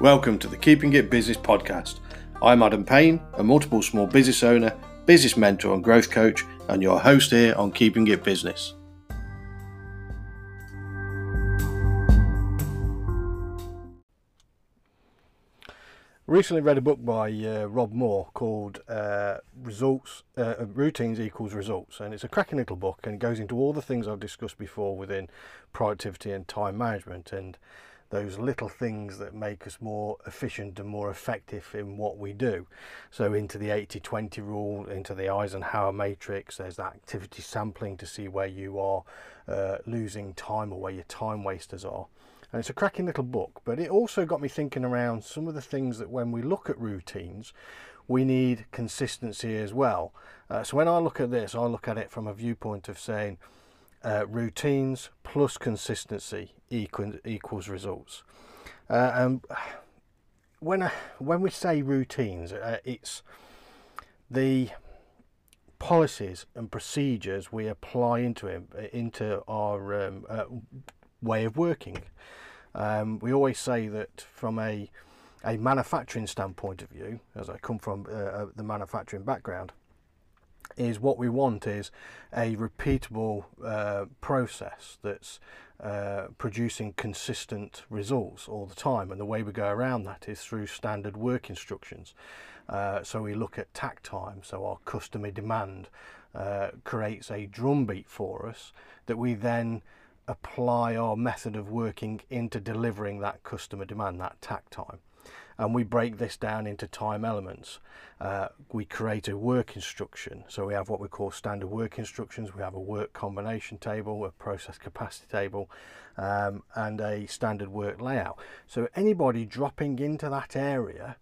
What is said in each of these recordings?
Welcome to the Keeping It Business podcast. I'm Adam Payne, a multiple small business owner, business mentor, and growth coach, and your host here on Keeping It Business. Recently read a book by uh, Rob Moore called uh, "Results uh, Routines Equals Results," and it's a cracking little book, and goes into all the things I've discussed before within productivity and time management, and those little things that make us more efficient and more effective in what we do. So into the 80-20 rule, into the Eisenhower matrix, there's that activity sampling to see where you are uh, losing time or where your time wasters are. And it's a cracking little book, but it also got me thinking around some of the things that when we look at routines, we need consistency as well. Uh, so when I look at this, I look at it from a viewpoint of saying uh, routines plus consistency equal, equals results. Uh, and when I, when we say routines, uh, it's the policies and procedures we apply into it, into our um, uh, way of working. Um, we always say that from a a manufacturing standpoint of view, as I come from uh, uh, the manufacturing background, is what we want is a repeatable uh, process that's uh, producing consistent results all the time. And the way we go around that is through standard work instructions. Uh, so we look at takt time, so our customer demand uh, creates a drumbeat for us that we then apply our method of working into delivering that customer demand, that takt time and we break this down into time elements. Uh, we create a work instruction. So we have what we call standard work instructions. We have a work combination table, a process capacity table, um, and a standard work layout. So anybody dropping into that area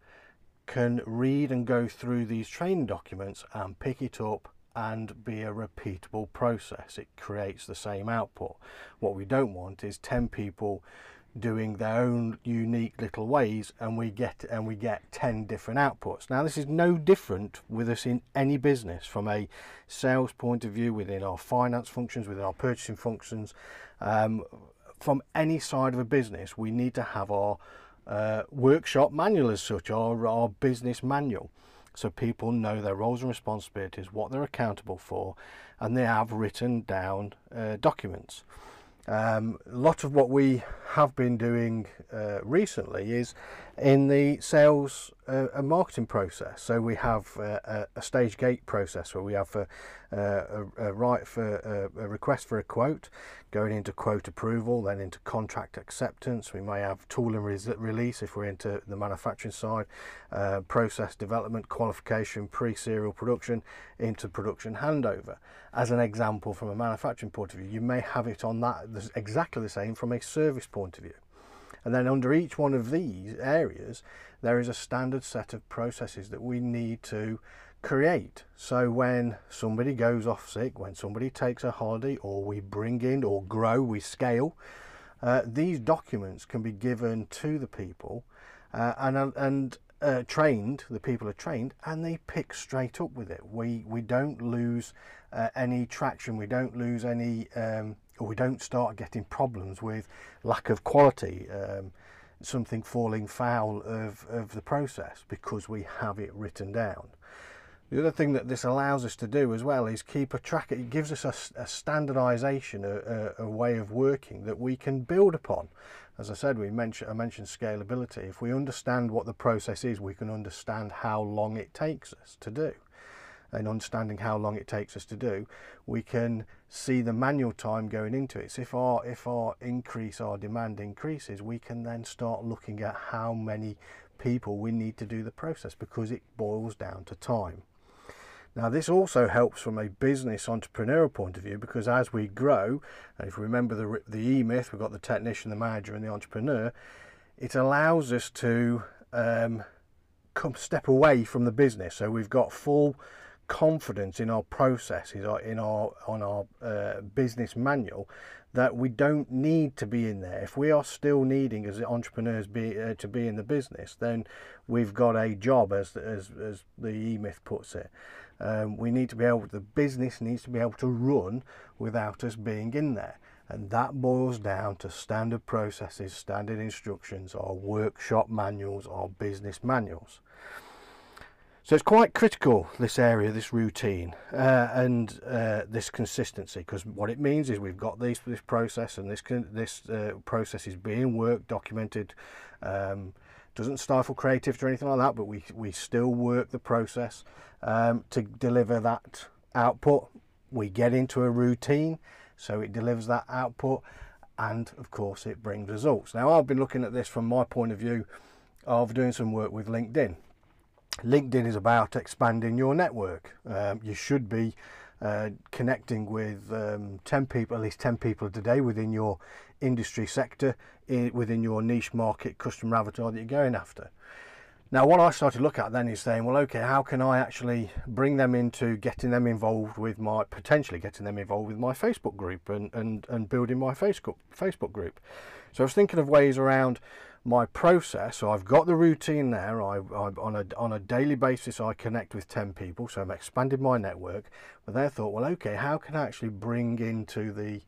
can read and go through these training documents and pick it up and be a repeatable process. It creates the same output. What we don't want is 10 people doing their own unique little ways and we get and we get 10 different outputs. Now this is no different with us in any business from a sales point of view within our finance functions within our purchasing functions. Um, from any side of a business we need to have our uh, workshop manual as such our, our business manual. So people know their roles and responsibilities what they're accountable for and they have written down uh, documents um, a lot of what we have been doing uh, recently is in the sales uh, and marketing process. So we have uh, a stage gate process where we have a, a, a right for a, a, request for a quote, going into quote approval, then into contract acceptance. We may have tool and release if we're into the manufacturing side, uh, process development, qualification, pre-serial production, into production handover. As an example from a manufacturing point of view, you may have it on that exactly the same from a service point of view. And then under each one of these areas, there is a standard set of processes that we need to create. So when somebody goes off sick, when somebody takes a holiday, or we bring in or grow, we scale, uh, these documents can be given to the people uh, and, and uh, trained, the people are trained, and they pick straight up with it. We, we don't lose uh, any traction, we don't lose any um, or we don't start getting problems with lack of quality, um, something falling foul of, of the process because we have it written down. The other thing that this allows us to do as well is keep a track. It gives us a, a standardization, a, a, a, way of working that we can build upon. As I said, we mentioned, I mentioned scalability. If we understand what the process is, we can understand how long it takes us to do and understanding how long it takes us to do, we can see the manual time going into it. So if our if our increase, our demand increases, we can then start looking at how many people we need to do the process because it boils down to time. Now this also helps from a business entrepreneurial point of view because as we grow, and if you remember the, the E-myth, we've got the technician, the manager and the entrepreneur, it allows us to um, come step away from the business. So we've got full confidence in our processes or in our on our uh, business manual that we don't need to be in there. If we are still needing as entrepreneurs be uh, to be in the business then we've got a job as as, as the e-myth puts it. Um, we need to be able the business needs to be able to run without us being in there. And that boils down to standard processes, standard instructions, or workshop manuals, or business manuals. So it's quite critical, this area, this routine, uh, and uh, this consistency, because what it means is we've got this, this process, and this, this uh, process is being worked, documented, um, doesn't stifle creativity or anything like that, but we, we still work the process um, to deliver that output. We get into a routine, so it delivers that output, and of course it brings results. Now I've been looking at this from my point of view of doing some work with LinkedIn LinkedIn is about expanding your network. Um, you should be uh, connecting with um, 10 people, at least 10 people today within your industry sector, in, within your niche market customer avatar that you're going after. Now, what I started to look at then is saying, well, okay, how can I actually bring them into getting them involved with my, potentially getting them involved with my Facebook group and, and, and building my Facebook, Facebook group. So I was thinking of ways around my process. So I've got the routine there. I, I, on a on a daily basis, I connect with ten people, so I'm expanding my network. But they thought, well, okay, how can I actually bring into the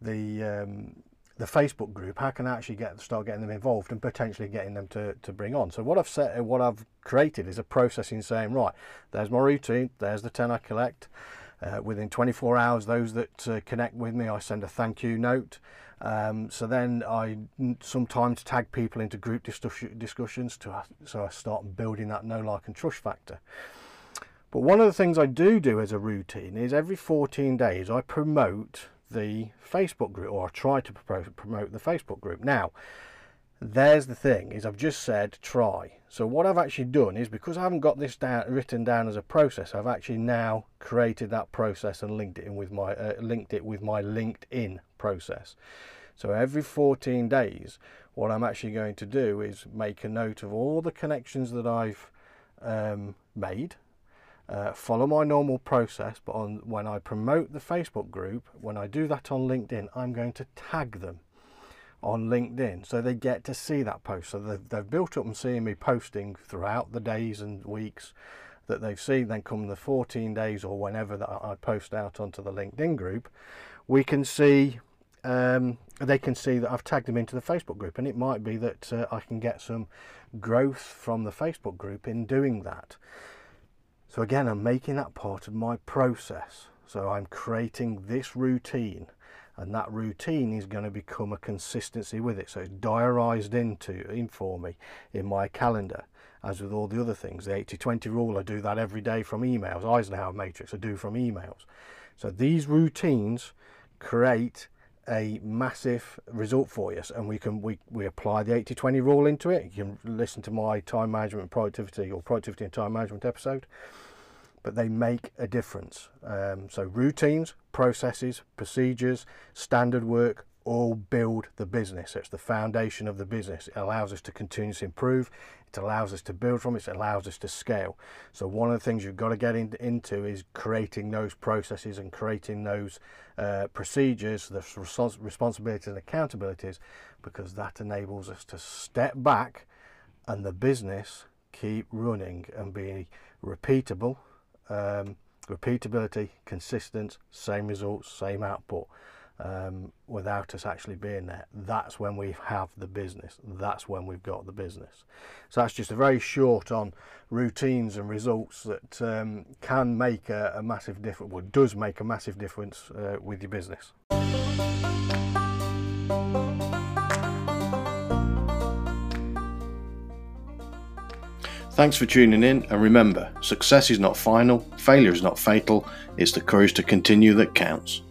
the um, the Facebook group? How can I actually get start getting them involved and potentially getting them to, to bring on? So what I've set, what I've created is a process in saying, right, there's my routine. There's the ten I collect. Uh, within 24 hours, those that uh, connect with me, I send a thank you note. Um, so then I sometimes tag people into group discussions to so I start building that know like and trust factor. But one of the things I do do as a routine is every 14 days I promote the Facebook group or I try to promote the Facebook group. Now, there's the thing is I've just said try. So what I've actually done is because I haven't got this down written down as a process, I've actually now created that process and linked it in with my uh, linked it with my LinkedIn process. So every 14 days, what I'm actually going to do is make a note of all the connections that I've um, made, uh, follow my normal process, but on when I promote the Facebook group, when I do that on LinkedIn, I'm going to tag them on LinkedIn so they get to see that post. So they've, they've built up and seeing me posting throughout the days and weeks that they've seen. Then come the 14 days or whenever that I post out onto the LinkedIn group, we can see um, they can see that I've tagged them into the Facebook group, and it might be that uh, I can get some growth from the Facebook group in doing that. So again, I'm making that part of my process. So I'm creating this routine, and that routine is going to become a consistency with it. So it's diarized into in for me in my calendar. As with all the other things, the 80-20 rule, I do that every day from emails. Eisenhower matrix, I do from emails. So these routines create a massive result for us and we can we, we apply the 80-20 rule into it you can listen to my time management and productivity or productivity and time management episode but they make a difference um, so routines processes procedures standard work all build the business it's the foundation of the business it allows us to continuously improve it allows us to build from it, it allows us to scale. So one of the things you've got to get in, into is creating those processes and creating those uh, procedures, the respons responsibilities and accountabilities, because that enables us to step back and the business keep running and be repeatable. Um, repeatability, consistent, same results, same output um, without us actually being there. That's when we have the business. That's when we've got the business. So that's just a very short on routines and results that um, can make a, a massive difference, does make a massive difference uh, with your business. Thanks for tuning in, and remember success is not final, failure is not fatal, it's the courage to continue that counts.